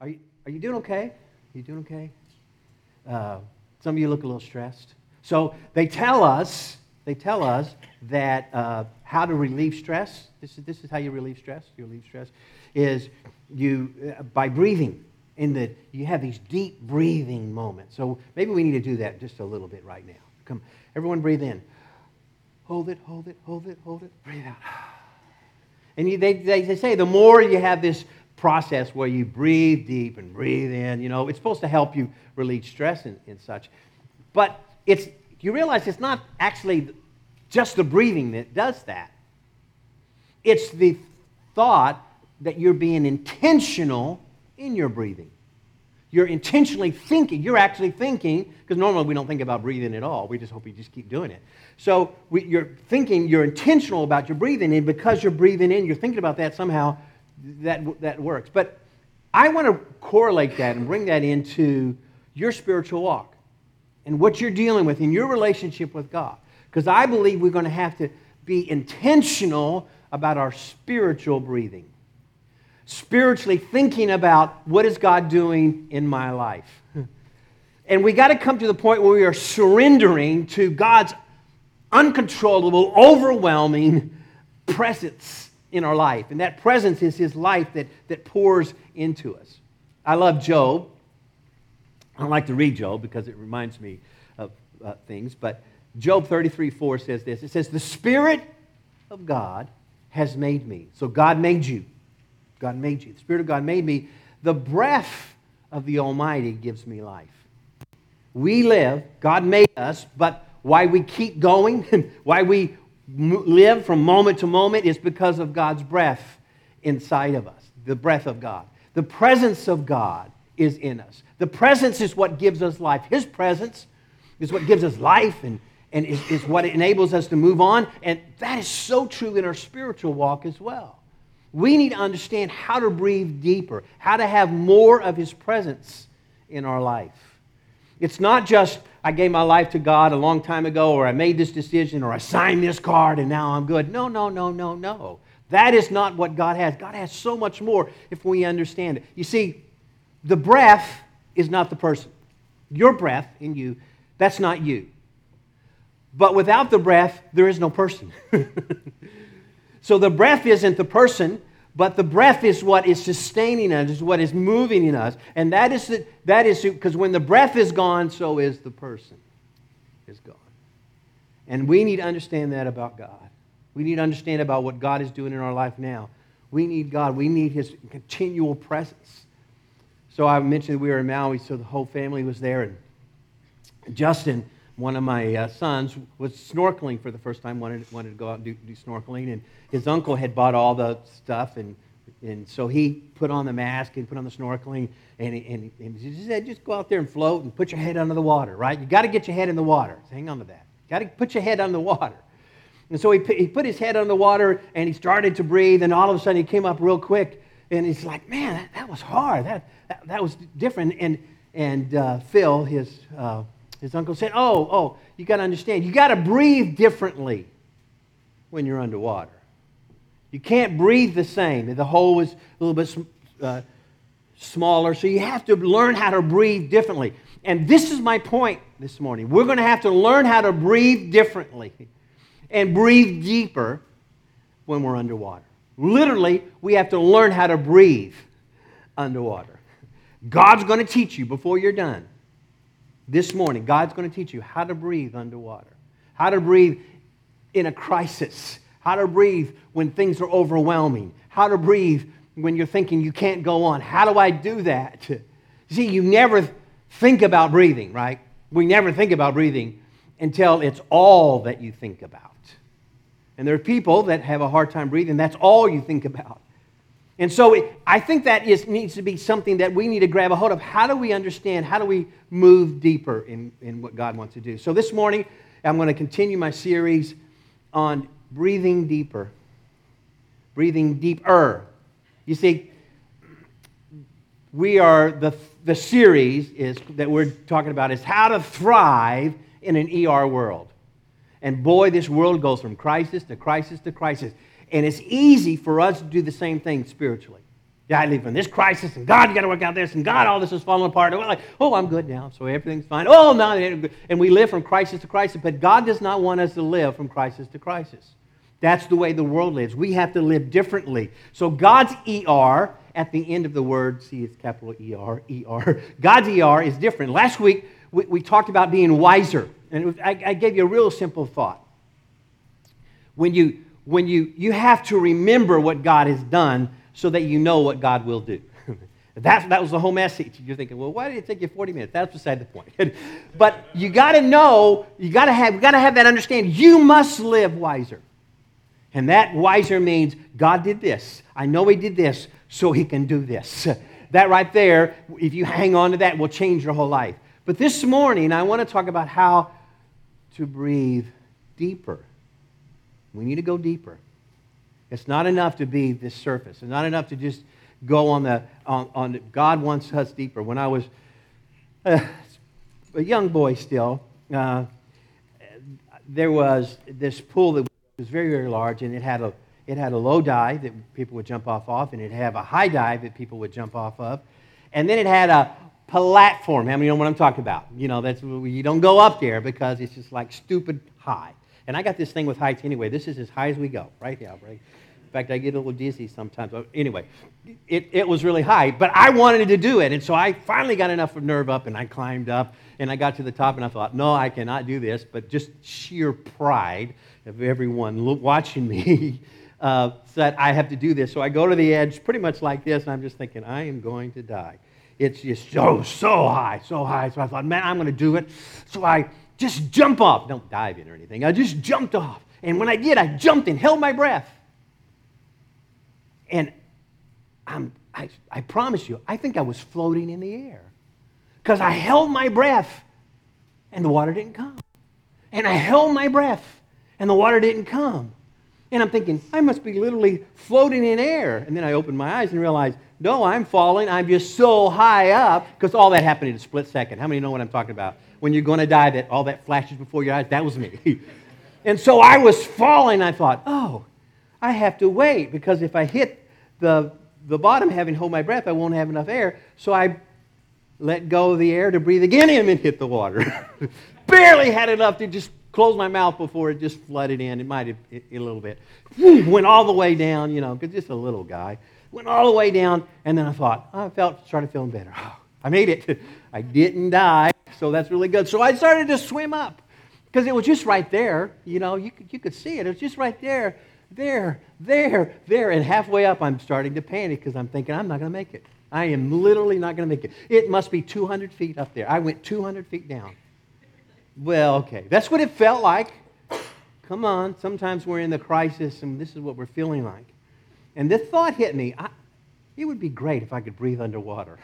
Are you, are you doing okay? Are you doing okay? Uh, some of you look a little stressed. So they tell us, they tell us that uh, how to relieve stress. This is, this is how you relieve stress. You relieve stress is you uh, by breathing. In the you have these deep breathing moments. So maybe we need to do that just a little bit right now. Come, everyone, breathe in. Hold it, hold it, hold it, hold it. Breathe out. And you, they, they, they say the more you have this process where you breathe deep and breathe in. You know, it's supposed to help you relieve stress and, and such. But it's, you realize it's not actually just the breathing that does that. It's the thought that you're being intentional in your breathing. You're intentionally thinking. You're actually thinking, because normally we don't think about breathing at all. We just hope you just keep doing it. So we, you're thinking, you're intentional about your breathing, and because you're breathing in, you're thinking about that somehow, that, that works. But I want to correlate that and bring that into your spiritual walk and what you're dealing with in your relationship with God. Because I believe we're going to have to be intentional about our spiritual breathing. Spiritually thinking about what is God doing in my life. And we got to come to the point where we are surrendering to God's uncontrollable, overwhelming presence in our life. And that presence is his life that, that pours into us. I love Job. I don't like to read Job because it reminds me of uh, things, but Job 33 4 says this it says, The Spirit of God has made me. So God made you. God made you. The Spirit of God made me. The breath of the Almighty gives me life. We live, God made us, but why we keep going, why we live from moment to moment is because of God's breath inside of us, the breath of God. The presence of God is in us. The presence is what gives us life. His presence is what gives us life and, and is, is what enables us to move on. And that is so true in our spiritual walk as well. We need to understand how to breathe deeper, how to have more of His presence in our life. It's not just I gave my life to God a long time ago, or I made this decision, or I signed this card and now I'm good. No, no, no, no, no. That is not what God has. God has so much more if we understand it. You see, the breath is not the person. Your breath in you, that's not you. But without the breath, there is no person. so the breath isn't the person, but the breath is what is sustaining us, is what is moving in us. And that is, the, that is because when the breath is gone, so is the person is gone. And we need to understand that about God. We need to understand about what God is doing in our life now. We need God. We need His continual presence. So I mentioned we were in Maui, so the whole family was there. And Justin, one of my uh, sons, was snorkeling for the first time, wanted, wanted to go out and do, do snorkeling. And his uncle had bought all the stuff, and, and so he put on the mask and put on the snorkeling, and and, and he said, just go out there and float and put your head under the water, right? You got to get your head in the water. So hang on to that. Got to put your head under the water. And so he, he put his head under the water, and he started to breathe, and all of a sudden he came up real quick, and he's like, man, that, that was hard. That, that, that, was different. And, and uh, Phil, his, uh, his uncle, said, oh, oh, you got to understand, you got to breathe differently when you're underwater. You can't breathe the same. The hole is a little bit uh, smaller, so you have to learn how to breathe differently. And this is my point this morning. We're going to have to learn how to breathe differently and breathe deeper when we're underwater. Literally, we have to learn how to breathe underwater. God's going to teach you before you're done. This morning, God's going to teach you how to breathe underwater, how to breathe in a crisis, how to breathe when things are overwhelming, how to breathe when you're thinking you can't go on. How do I do that? See, you never think about breathing, right? We never think about breathing until it's all that you think about. And there are people that have a hard time breathing, that's all you think about. And so it, I think that is, needs to be something that we need to grab a hold of. How do we understand? How do we move deeper in, in what God wants to do? So this morning, I'm going to continue my series on breathing deeper. Breathing deeper. You see, we are, the, the series is, that we're talking about is how to thrive in an ER world. And boy, this world goes from crisis to crisis to crisis. And it's easy for us to do the same thing spiritually. Yeah, I live in this crisis, and God, you got to work out this, and God, all this is falling apart. And we're like, oh, I'm good now, so everything's fine. Oh, no, and we live from crisis to crisis. But God does not want us to live from crisis to crisis. That's the way the world lives. We have to live differently. So God's ER at the end of the word, see, it's capital ER, ER. God's ER is different. Last week, we, we talked about being wiser, and was, I, I gave you a real simple thought. When you when you, you have to remember what God has done so that you know what God will do. that, that was the whole message. You're thinking, well, why did it take you 40 minutes? That's beside the point. but you got to know, you got to have, got to have that understanding. You must live wiser. And that wiser means God did this. I know He did this, so He can do this. That right there, if you hang on to that, will change your whole life. But this morning, I want to talk about how to breathe deeper. We need to go deeper. It's not enough to be this surface. It's not enough to just go on the on, on God wants us deeper. When I was uh, a young boy still, uh, there was this pool that was very very large, and it had a it had a low dive that people would jump off of, and it had a high dive that people would jump off of, and then it had a platform. How many know what I'm talking about? You know, that's you don't go up there because it's just like stupid high. And I got this thing with heights anyway. This is as high as we go, right? Yeah, right. In fact, I get a little dizzy sometimes. Anyway, it, it was really high, but I wanted to do it. And so I finally got enough of nerve up and I climbed up and I got to the top and I thought, no, I cannot do this. But just sheer pride of everyone watching me uh, said, I have to do this. So I go to the edge pretty much like this and I'm just thinking, I am going to die. It's just so, so high, so high. So I thought, man, I'm going to do it. So I just jump off. Don't dive in or anything. I just jumped off. And when I did, I jumped and held my breath. And I'm, I, I promise you, I think I was floating in the air because I held my breath and the water didn't come. And I held my breath and the water didn't come. And I'm thinking, I must be literally floating in air. And then I opened my eyes and realized, no, I'm falling. I'm just so high up because all that happened in a split second. How many know what I'm talking about? when you're going to die that all that flashes before your eyes. That was me. and so I was falling. I thought, oh, I have to wait because if I hit the, the bottom having hold my breath, I won't have enough air. So I let go of the air to breathe again in and hit the water. Barely had enough to just close my mouth before it just flooded in. It might have a little bit. Went all the way down, you know, because just a little guy. Went all the way down, and then I thought, I felt, started feeling better. Oh, I made it. I didn't die so that's really good. So I started to swim up because it was just right there. You know, you could, you could see it. It was just right there, there, there, there. And halfway up, I'm starting to panic because I'm thinking, I'm not going to make it. I am literally not going to make it. It must be 200 feet up there. I went 200 feet down. Well, okay. That's what it felt like. Come on. Sometimes we're in the crisis, and this is what we're feeling like. And this thought hit me. I, it would be great if I could breathe underwater.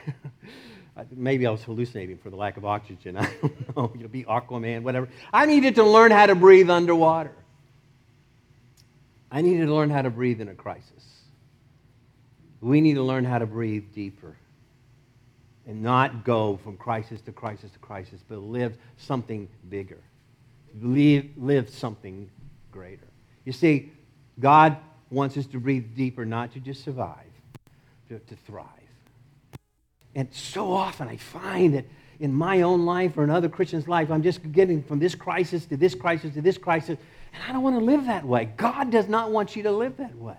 maybe I was hallucinating for the lack of oxygen. I don't know. You'll be Aquaman, whatever. I needed to learn how to breathe underwater. I needed to learn how to breathe in a crisis. We need to learn how to breathe deeper and not go from crisis to crisis to crisis, but live something bigger. Live, live something greater. You see, God wants us to breathe deeper, not to just survive, but to thrive. And so often I find that in my own life or in other Christians' life, I'm just getting from this crisis to this crisis to this crisis, and I don't want to live that way. God does not want you to live that way.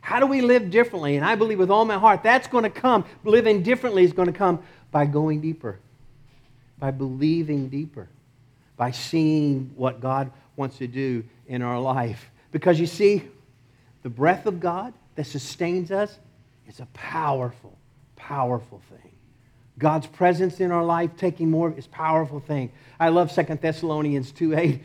How do we live differently? And I believe with all my heart that's going to come. Living differently is going to come by going deeper, by believing deeper, by seeing what God wants to do in our life. Because you see, the breath of God that sustains us is a powerful, powerful thing. God's presence in our life taking more is powerful thing. I love Second Thessalonians 2 8.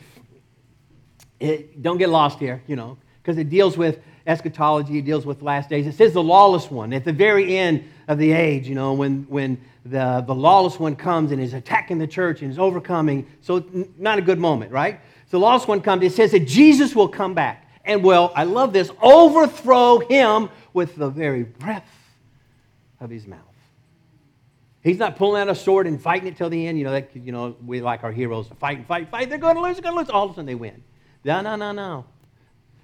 It, don't get lost here, you know, because it deals with eschatology, it deals with last days. It says the lawless one at the very end of the age, you know, when, when the, the lawless one comes and is attacking the church and is overcoming. So, not a good moment, right? So, the lawless one comes. It says that Jesus will come back and will, I love this, overthrow him with the very breath of his mouth. He's not pulling out a sword and fighting it till the end. You know, that, you know we like our heroes to fight and fight, fight. They're going to lose, they're going to lose. All of a sudden they win. No, no, no, no.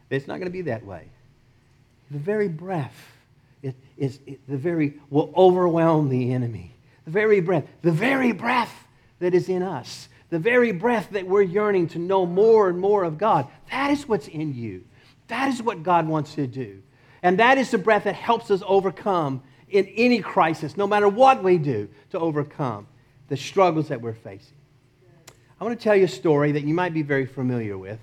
It's not going to be that way. The very breath is, is the very, will overwhelm the enemy. The very breath, the very breath that is in us, the very breath that we're yearning to know more and more of God. That is what's in you. That is what God wants to do. And that is the breath that helps us overcome in any crisis, no matter what we do to overcome the struggles that we're facing. I want to tell you a story that you might be very familiar with.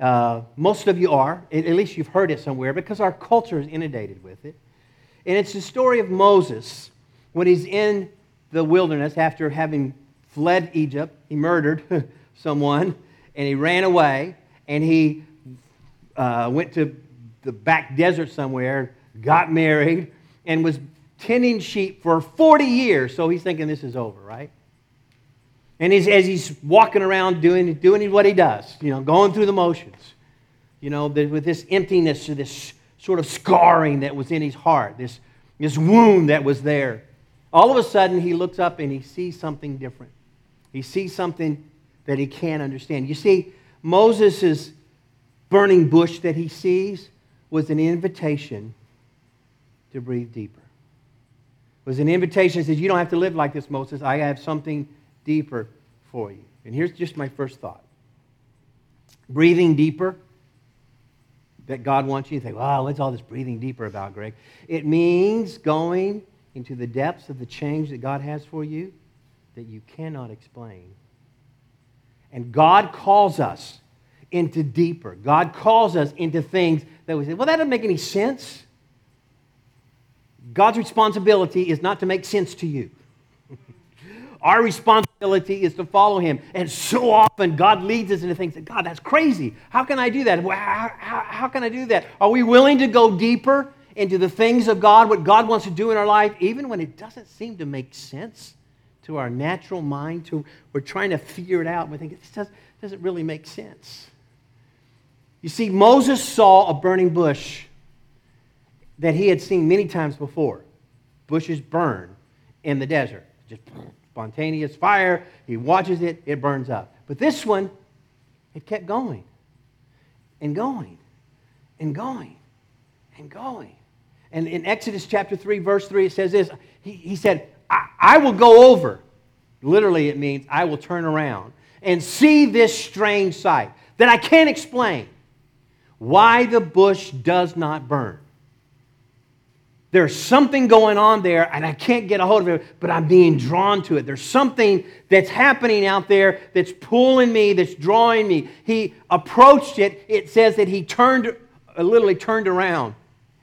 Uh, most of you are, at least you've heard it somewhere, because our culture is inundated with it. And it's the story of Moses when he's in the wilderness after having fled Egypt. He murdered someone and he ran away and he uh, went to the back desert somewhere, got married, and was tending sheep for 40 years. So he's thinking this is over, right? And he's, as he's walking around doing, doing what he does, you know, going through the motions, you know, with this emptiness this sort of scarring that was in his heart, this, this wound that was there. All of a sudden, he looks up and he sees something different. He sees something that he can't understand. You see, Moses' burning bush that he sees was an invitation to breathe deeper. It was an invitation that says, You don't have to live like this, Moses. I have something deeper for you. And here's just my first thought breathing deeper that God wants you to think, wow, what's all this breathing deeper about, Greg? It means going into the depths of the change that God has for you that you cannot explain. And God calls us into deeper. God calls us into things that we say, well, that doesn't make any sense. God's responsibility is not to make sense to you. Our responsibility is to follow Him. And so often, God leads us into things that, God, that's crazy. How can I do that? How, how, how can I do that? Are we willing to go deeper into the things of God, what God wants to do in our life, even when it doesn't seem to make sense to our natural mind? To, we're trying to figure it out. We think, this does, doesn't really make sense. You see, Moses saw a burning bush that he had seen many times before. Bushes burn in the desert. Just spontaneous fire. He watches it, it burns up. But this one, it kept going and going and going and going. And in Exodus chapter 3, verse 3, it says this He, he said, I, will go over. Literally, it means I will turn around and see this strange sight that I can't explain why the bush does not burn. There's something going on there, and I can't get a hold of it, but I'm being drawn to it. There's something that's happening out there that's pulling me, that's drawing me. He approached it. It says that he turned, uh, literally turned around.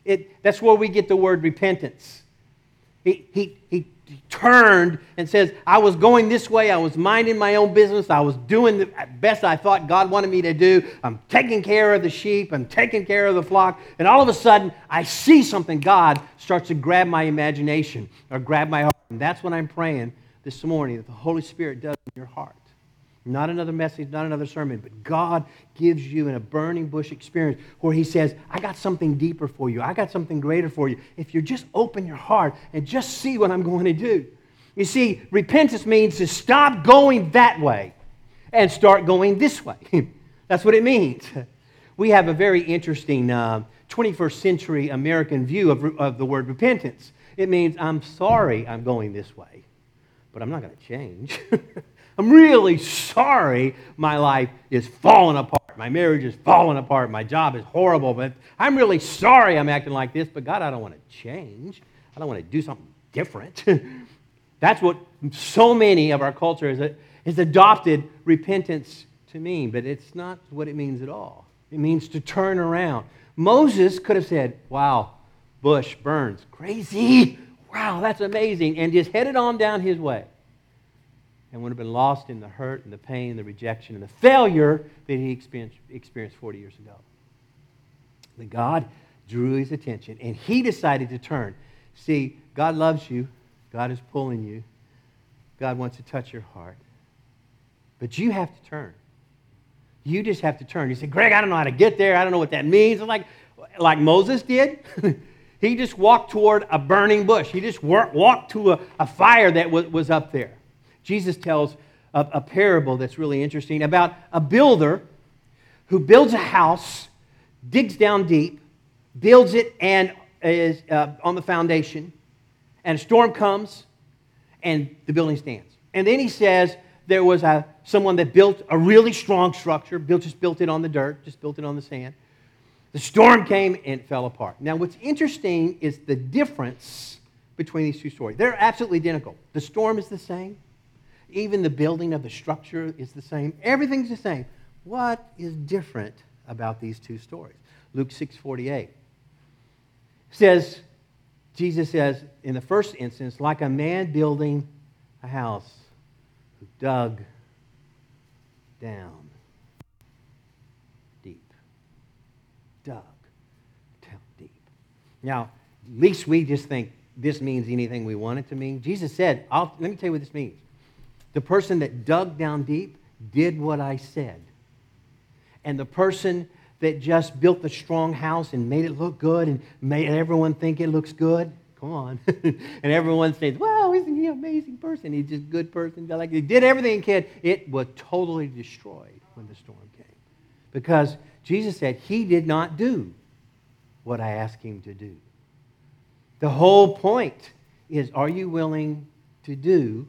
It, that's where we get the word repentance. He, he he turned and says, I was going this way. I was minding my own business. I was doing the best I thought God wanted me to do. I'm taking care of the sheep. I'm taking care of the flock. And all of a sudden, I see something. God starts to grab my imagination or grab my heart. And that's what I'm praying this morning that the Holy Spirit does in your heart. Not another message, not another sermon, but God gives you in a burning bush experience where He says, I got something deeper for you. I got something greater for you. If you just open your heart and just see what I'm going to do. You see, repentance means to stop going that way and start going this way. That's what it means. We have a very interesting uh, 21st century American view of, of the word repentance. It means, I'm sorry I'm going this way, but I'm not going to change. I'm really sorry my life is falling apart. My marriage is falling apart. My job is horrible. But I'm really sorry I'm acting like this. But God, I don't want to change. I don't want to do something different. That's what so many of our culture has, has adopted repentance to mean. But it's not what it means at all. It means to turn around. Moses could have said, Wow, bush burns. Crazy. Wow, that's amazing. And just headed on down his way and would have been lost in the hurt and the pain and the rejection and the failure that he experienced, experienced 40 years ago. But God drew his attention and he decided to turn. See, God loves you, God is pulling you, God wants to touch your heart. But you have to turn. You just have to turn. You say, Greg, I don't know how to get there. I don't know what that means. Like, like Moses did. he just walked toward a burning bush. He just walked to a, a fire that was, was up there. Jesus tells a, a parable that's really interesting about a builder who builds a house, digs down deep, builds it, and is uh, on the foundation, and a storm comes, and the building stands. And then he says there was a, someone that built a really strong structure, built, just built it on the dirt, just built it on the sand. The storm came and it fell apart. Now, what's interesting is the difference between these two stories. They're absolutely identical. The storm is the same, even the building of the structure is the same, everything's the same. What is different about these two stories? Luke 6:48 says, Jesus says, in the first instance, like a man building a house who dug down deep. Dug down deep. Now, at least we just think this means anything we want it to mean. Jesus said, let me tell you what this means. The person that dug down deep did what I said. And the person that just built the strong house and made it look good and made everyone think it looks good. Come on. and everyone says, wow, isn't he an amazing person? He's just a good person. Like he did everything he could. It was totally destroyed when the storm came. Because Jesus said he did not do what I asked him to do. The whole point is are you willing to do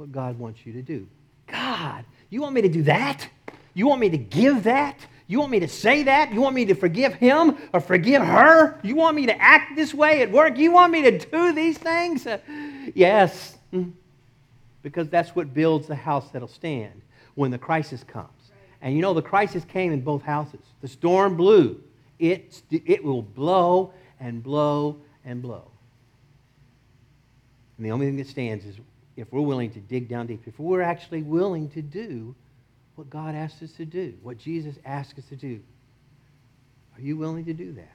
what God wants you to do? God, you want me to do that? You want me to give that? You want me to say that? You want me to forgive him or forgive her? You want me to act this way at work? You want me to do these things? Uh, yes, mm. because that's what builds the house that'll stand when the crisis comes. And you know, the crisis came in both houses. The storm blew, it, it will blow and blow and blow. And the only thing that stands is if we're willing to dig down deep, if we're actually willing to do what God asks us to do, what Jesus asks us to do. Are you willing to do that?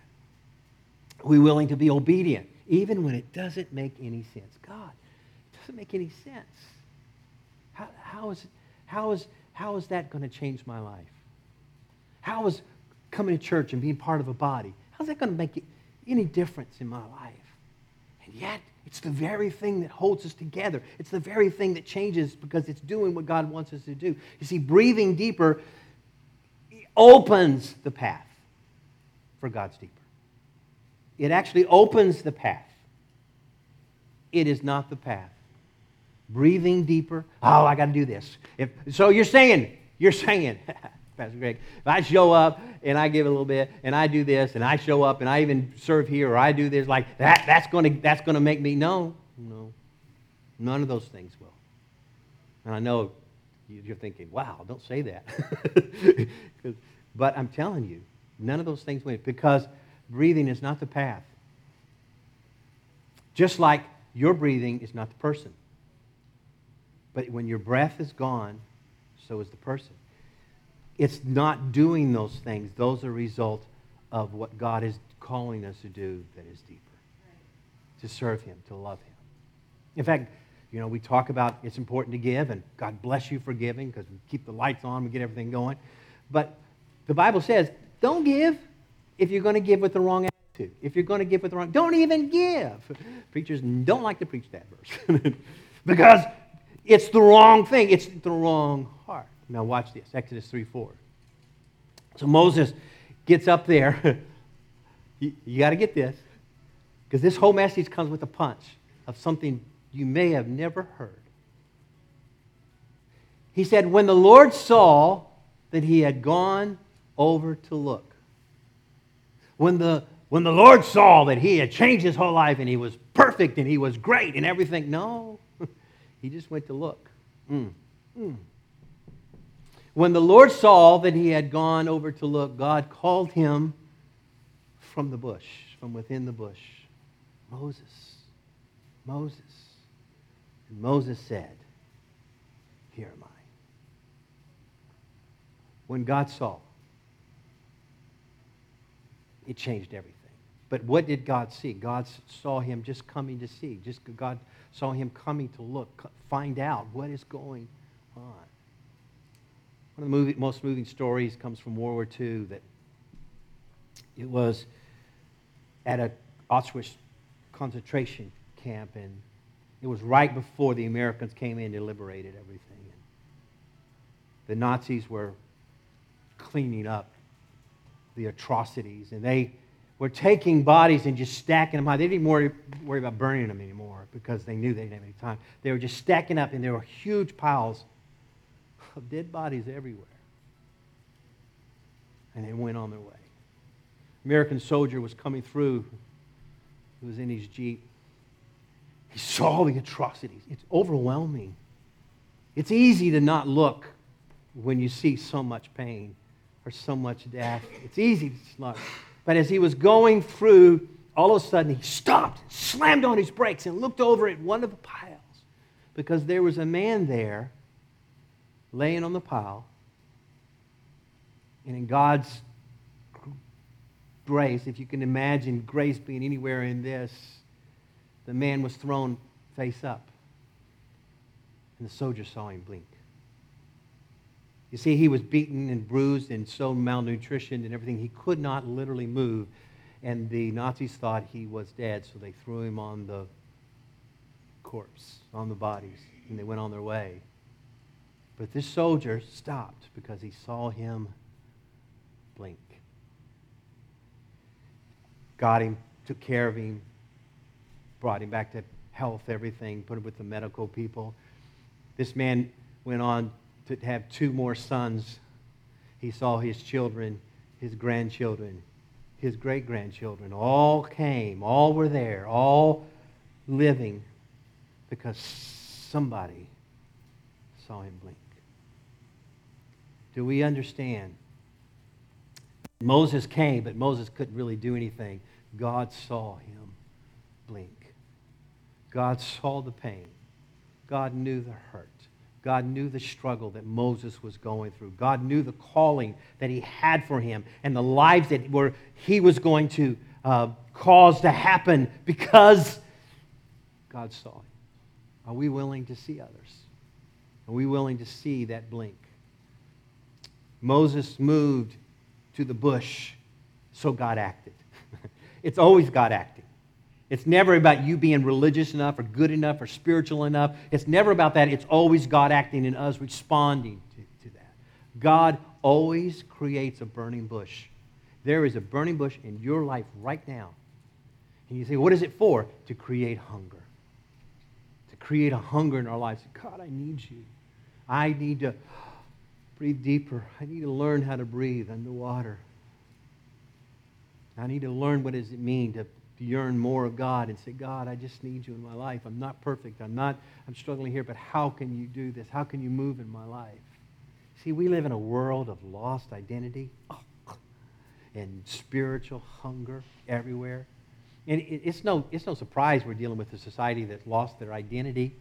Are we willing to be obedient, even when it doesn't make any sense? God, it doesn't make any sense. How, how, is, how, is, how is that going to change my life? How is coming to church and being part of a body, how's that going to make any difference in my life? And yet, it's the very thing that holds us together. It's the very thing that changes because it's doing what God wants us to do. You see, breathing deeper opens the path for God's deeper. It actually opens the path. It is not the path. Breathing deeper. Oh, I got to do this. If, so you're saying, you're saying, Pastor Greg, if I show up and I give a little bit and I do this and I show up and I even serve here or I do this, like that, that's going to that's to make me. No, no. None of those things will. And I know you're thinking, wow, don't say that. but I'm telling you, none of those things will because breathing is not the path. Just like your breathing is not the person. But when your breath is gone, so is the person. It's not doing those things. Those are a result of what God is calling us to do that is deeper. To serve Him, to love Him. In fact, you know, we talk about it's important to give, and God bless you for giving because we keep the lights on, we get everything going. But the Bible says, don't give if you're going to give with the wrong attitude. If you're going to give with the wrong, don't even give. Preachers don't like to preach that verse because it's the wrong thing. It's the wrong heart. Now, watch this Exodus 3 4. So Moses gets up there. you, you got to get this, because this whole message comes with a punch of something you may have never heard. He said, When the Lord saw that he had gone over to look, when the, when the Lord saw that he had changed his whole life and he was perfect and he was great and everything, no, he just went to look. Mm, mm. When the Lord saw that he had gone over to look, God called him from the bush, from within the bush Moses, Moses. And Moses said, Here am I. When God saw, it changed everything. But what did God see? God saw him just coming to see. Just God saw him coming to look, find out what is going on. One of the movie, most moving stories comes from World War II that it was at a Auschwitz concentration camp, and it was right before the Americans came in and liberated everything. And the Nazis were cleaning up the atrocities, and they were taking bodies and just stacking them high. They didn't even worry, about burning them anymore because they knew they didn't have any time. They were just stacking up, and there were huge piles dead bodies everywhere. And they went on their way. American soldier was coming through. He was in his Jeep. He saw the atrocities. It's overwhelming. It's easy to not look when you see so much pain or so much death. It's easy to not. But as he was going through, all of a sudden he stopped, slammed on his brakes, and looked over at one of the piles because there was a man there laying on the pile. And in God's grace, if you can imagine grace being anywhere in this, the man was thrown face up. And the soldier saw him blink. You see, he was beaten and bruised and so malnutritioned and everything, he could not literally move. And the Nazis thought he was dead, so they threw him on the corpse, on the bodies, and they went on their way. But this soldier stopped because he saw him blink. Got him, took care of him, brought him back to health, everything, put him with the medical people. This man went on to have two more sons. He saw his children, his grandchildren, his great grandchildren all came, all were there, all living because somebody saw him blink. Do we understand? Moses came, but Moses couldn't really do anything. God saw him blink. God saw the pain. God knew the hurt. God knew the struggle that Moses was going through. God knew the calling that he had for him and the lives that were, he was going to uh, cause to happen because God saw him. Are we willing to see others? Are we willing to see that blink? Moses moved to the bush, so God acted. it's always God acting. It's never about you being religious enough or good enough or spiritual enough. It's never about that. It's always God acting and us responding to, to that. God always creates a burning bush. There is a burning bush in your life right now. And you say, what is it for? To create hunger. To create a hunger in our lives. God, I need you. I need to breathe deeper. I need to learn how to breathe underwater. I need to learn what does it mean to to yearn more of God and say, God, I just need you in my life. I'm not perfect. I'm not, I'm struggling here, but how can you do this? How can you move in my life? See, we live in a world of lost identity and spiritual hunger everywhere. And it's no, it's no surprise we're dealing with a society that's lost their identity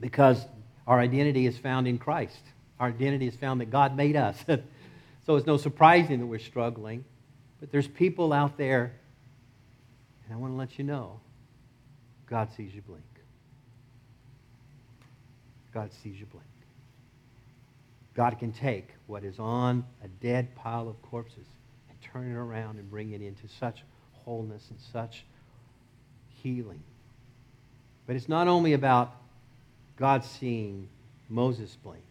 because our identity is found in Christ. Our identity is found that God made us. so it's no surprising that we're struggling. But there's people out there and I want to let you know God sees you blink. God sees you blink. God can take what is on a dead pile of corpses and turn it around and bring it into such wholeness and such healing. But it's not only about God seeing Moses blink,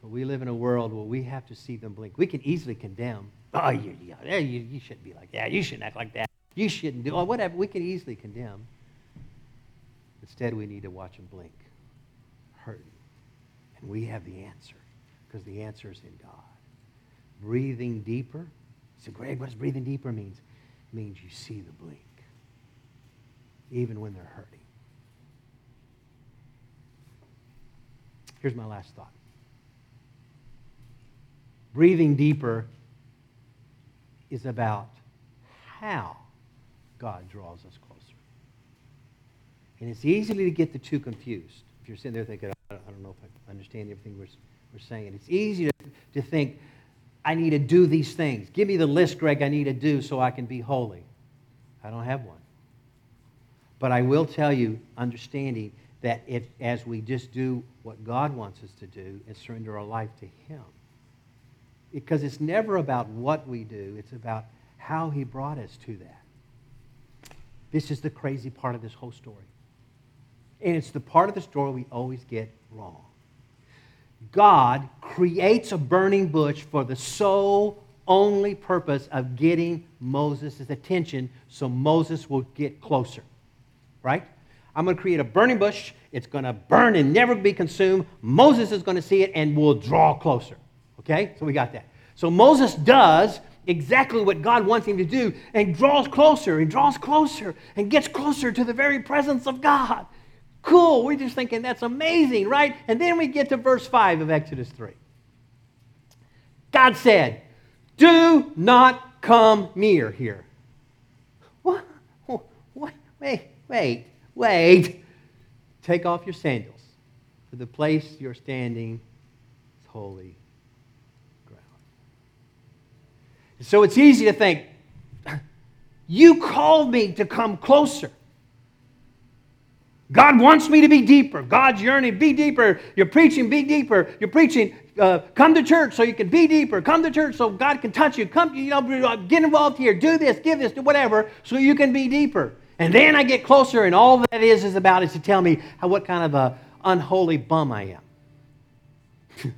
but we live in a world where we have to see them blink. We can easily condemn. Oh, you, you, you, shouldn't be like that. You shouldn't act like that. You shouldn't do, or whatever. We can easily condemn. Instead, we need to watch them blink, hurting. And we have the answer because the answer is in God. Breathing deeper. So, Greg, what does breathing deeper means? It means you see the blink, even when they're hurting. Here's my last thought. Breathing deeper is about how God draws us closer. And it's easy to get the two confused. If you're sitting there thinking, I don't know if I understand everything we're, we're saying, it's easy to, to think, I need to do these things. Give me the list, Greg, I need to do so I can be holy. I don't have one. But I will tell you, understanding that if, as we just do what God wants us to do and surrender our life to Him, because it's never about what we do, it's about how He brought us to that. This is the crazy part of this whole story. And it's the part of the story we always get wrong. God creates a burning bush for the sole only purpose of getting Moses' attention so Moses will get closer. Right? I'm going to create a burning bush. It's going to burn and never be consumed. Moses is going to see it and will draw closer. Okay? So we got that. So Moses does exactly what God wants him to do and draws closer and draws closer and gets closer to the very presence of God. Cool. We're just thinking that's amazing, right? And then we get to verse 5 of Exodus 3. God said, Do not come near here. What? What? Wait, wait, wait. Take off your sandals, for the place you're standing is holy ground. So it's easy to think, You called me to come closer. God wants me to be deeper. God's yearning, be deeper. You're preaching, be deeper. You're preaching, uh, come to church so you can be deeper. Come to church so God can touch you. Come, you know, get involved here. Do this, give this, do whatever, so you can be deeper. And then I get closer, and all that is is about is to tell me how, what kind of a unholy bum I am.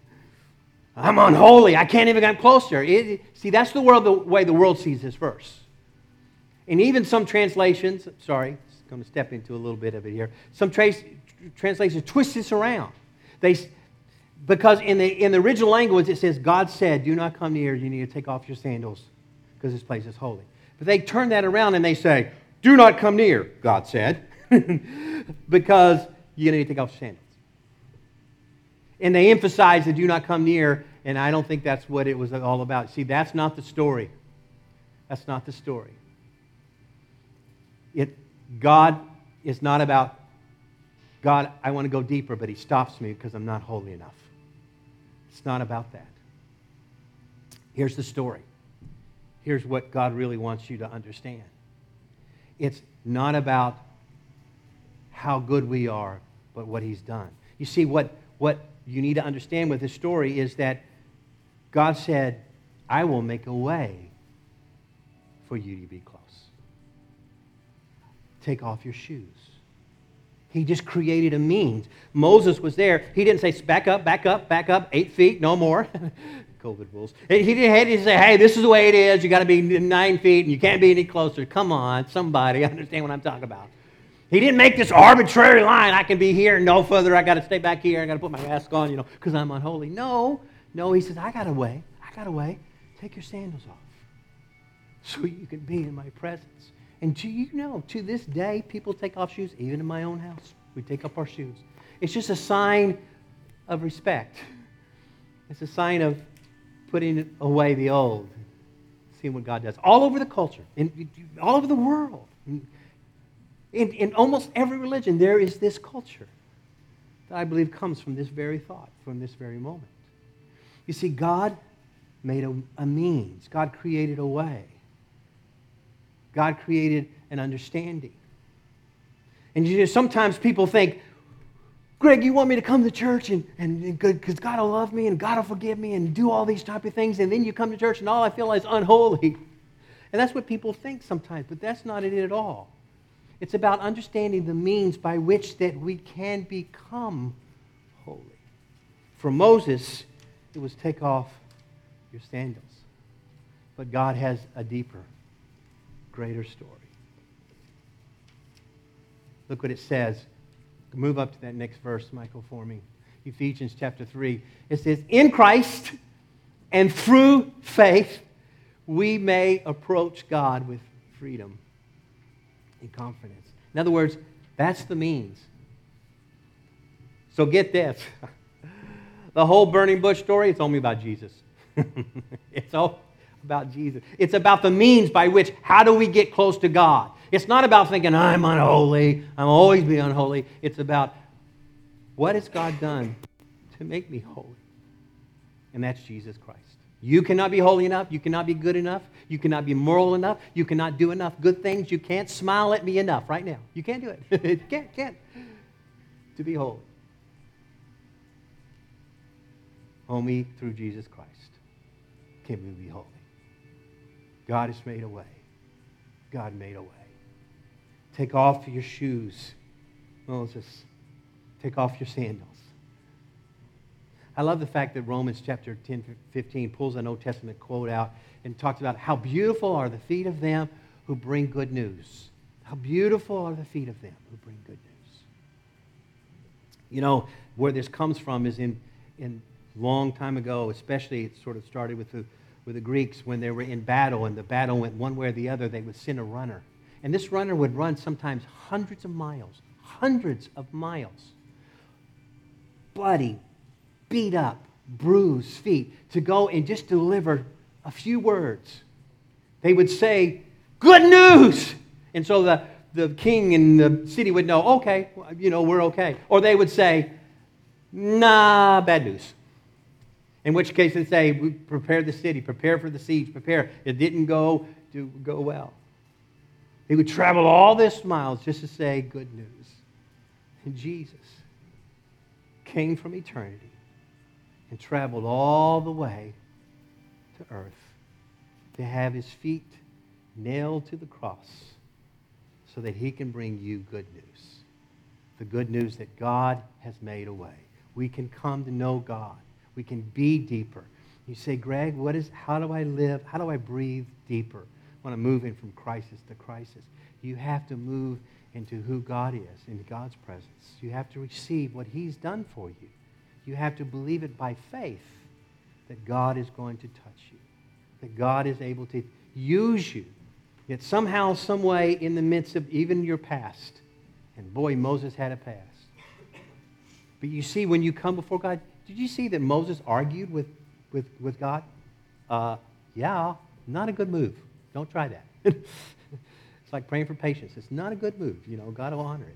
I'm unholy. I can't even get closer. It, see, that's the, world, the way the world sees this verse. And even some translations, sorry, I'm going to step into a little bit of it here. Some translations twist this around. They, because in the, in the original language it says, God said, Do not come near, you need to take off your sandals because this place is holy. But they turn that around and they say, Do not come near, God said, because you need to take off sandals. And they emphasize the do not come near, and I don't think that's what it was all about. See, that's not the story. That's not the story. It, God is not about, God, I want to go deeper, but He stops me because I'm not holy enough. It's not about that. Here's the story. Here's what God really wants you to understand it's not about how good we are, but what He's done. You see, what, what you need to understand with this story is that God said, I will make a way for you to be close take off your shoes. He just created a means. Moses was there. He didn't say, back up, back up, back up, eight feet, no more. COVID rules. He didn't say, hey, this is the way it is. You got to be nine feet and you can't be any closer. Come on, somebody understand what I'm talking about. He didn't make this arbitrary line. I can be here no further. I got to stay back here. I got to put my mask on, you know, because I'm unholy. No, no. He says, I got a way. I got a way. Take your sandals off so you can be in my presence. And do you know, to this day, people take off shoes, even in my own house. We take off our shoes. It's just a sign of respect. It's a sign of putting away the old, seeing what God does. All over the culture, in, all over the world, in, in, in almost every religion, there is this culture that I believe comes from this very thought, from this very moment. You see, God made a, a means, God created a way. God created an understanding. And you know, sometimes people think, Greg, you want me to come to church and, and good because God will love me and God will forgive me and do all these type of things, and then you come to church and all I feel is unholy. And that's what people think sometimes, but that's not it at all. It's about understanding the means by which that we can become holy. For Moses, it was take off your sandals. But God has a deeper greater story. Look what it says. Move up to that next verse, Michael, for me. Ephesians chapter 3. It says, In Christ and through faith, we may approach God with freedom and confidence. In other words, that's the means. So get this. the whole burning bush story, it's only about Jesus. it's all about Jesus. It's about the means by which, how do we get close to God? It's not about thinking, I'm unholy, I'm always be unholy. It's about what has God done to make me holy? And that's Jesus Christ. You cannot be holy enough. You cannot be good enough. You cannot be moral enough. You cannot do enough good things. You can't smile at me enough right now. You can't do it. can't, can't. To be holy. Only through Jesus Christ can we be holy. God has made a way. God made a way. Take off your shoes, Moses. Take off your sandals. I love the fact that Romans chapter 10, 15 pulls an Old Testament quote out and talks about how beautiful are the feet of them who bring good news. How beautiful are the feet of them who bring good news. You know, where this comes from is in, in long time ago, especially it sort of started with the, with the Greeks when they were in battle and the battle went one way or the other, they would send a runner. And this runner would run sometimes hundreds of miles, hundreds of miles. Bloody, beat up, bruised feet to go and just deliver a few words. They would say, Good news! And so the, the king and the city would know, okay, you know, we're okay. Or they would say, nah, bad news. In which case they'd say, prepare the city, prepare for the siege, prepare. It didn't go, to go well. They would travel all this miles just to say good news. And Jesus came from eternity and traveled all the way to earth to have his feet nailed to the cross so that he can bring you good news. The good news that God has made a way. We can come to know God. We can be deeper. You say, Greg, what is, how do I live? How do I breathe deeper when I'm moving from crisis to crisis? You have to move into who God is, into God's presence. You have to receive what he's done for you. You have to believe it by faith that God is going to touch you, that God is able to use you Yet somehow, some way, in the midst of even your past, and boy, Moses had a past. But you see, when you come before God, did you see that Moses argued with, with, with God? Uh, yeah, not a good move. Don't try that. it's like praying for patience. It's not a good move. You know, God will honor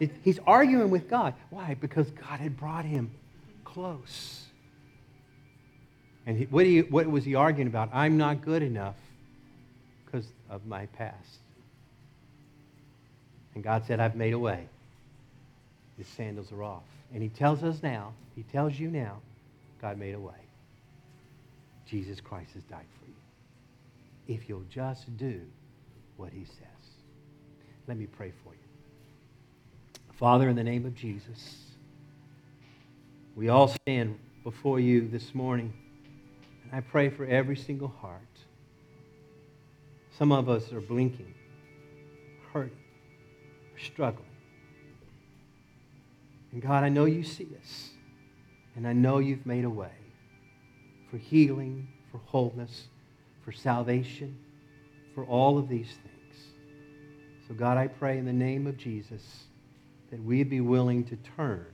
it. it he's arguing with God. Why? Because God had brought him close. And he, what, what was he arguing about? I'm not good enough because of my past. And God said, I've made a way. His sandals are off. And he tells us now, he tells you now, God made a way. Jesus Christ has died for. If you'll just do what he says. Let me pray for you. Father, in the name of Jesus, we all stand before you this morning. And I pray for every single heart some of us are blinking, hurting, struggling. And God, I know you see us. And I know you've made a way for healing, for wholeness, for salvation, for all of these things. So, God, I pray in the name of Jesus that we'd be willing to turn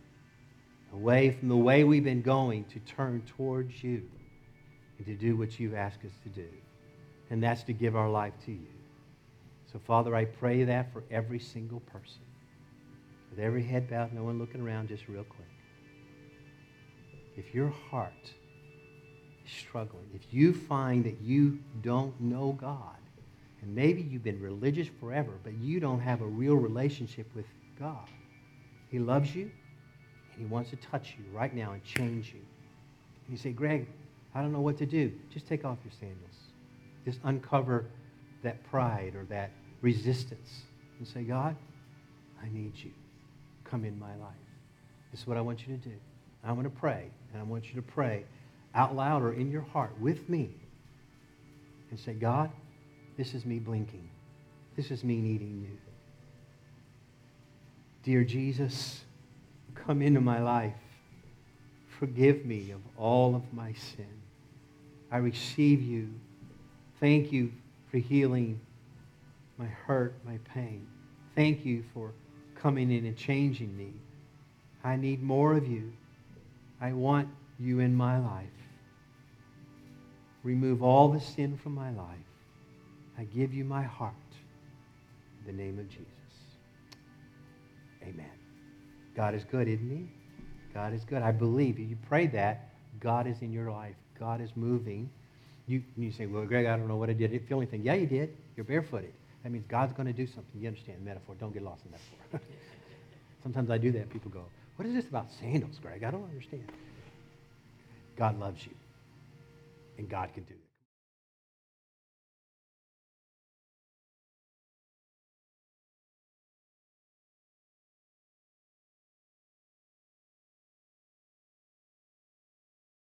away from the way we've been going to turn towards you and to do what you've asked us to do and that's to give our life to you. So, Father, I pray that for every single person. With every head bowed, no one looking around, just real quick. If your heart struggling, if you find that you don't know God, and maybe you've been religious forever, but you don't have a real relationship with God, He loves you, and He wants to touch you right now and change you. And you say, Greg, I don't know what to do. Just take off your sandals. Just uncover that pride or that resistance and say, God, I need you. Come in my life. This is what I want you to do. I want to pray, and I want you to pray out loud or in your heart with me and say, God, this is me blinking. This is me needing you. Dear Jesus, come into my life. Forgive me of all of my sin. I receive you Thank you for healing my hurt, my pain. Thank you for coming in and changing me. I need more of you. I want you in my life. Remove all the sin from my life. I give you my heart. In the name of Jesus. Amen. God is good, isn't he? God is good. I believe you pray that. God is in your life. God is moving. You, you say, well, Greg, I don't know what I did. The only thing, yeah, you did. You're barefooted. That means God's going to do something. You understand the metaphor. Don't get lost in metaphor. Sometimes I do that. People go, what is this about sandals, Greg? I don't understand. God loves you, and God can do.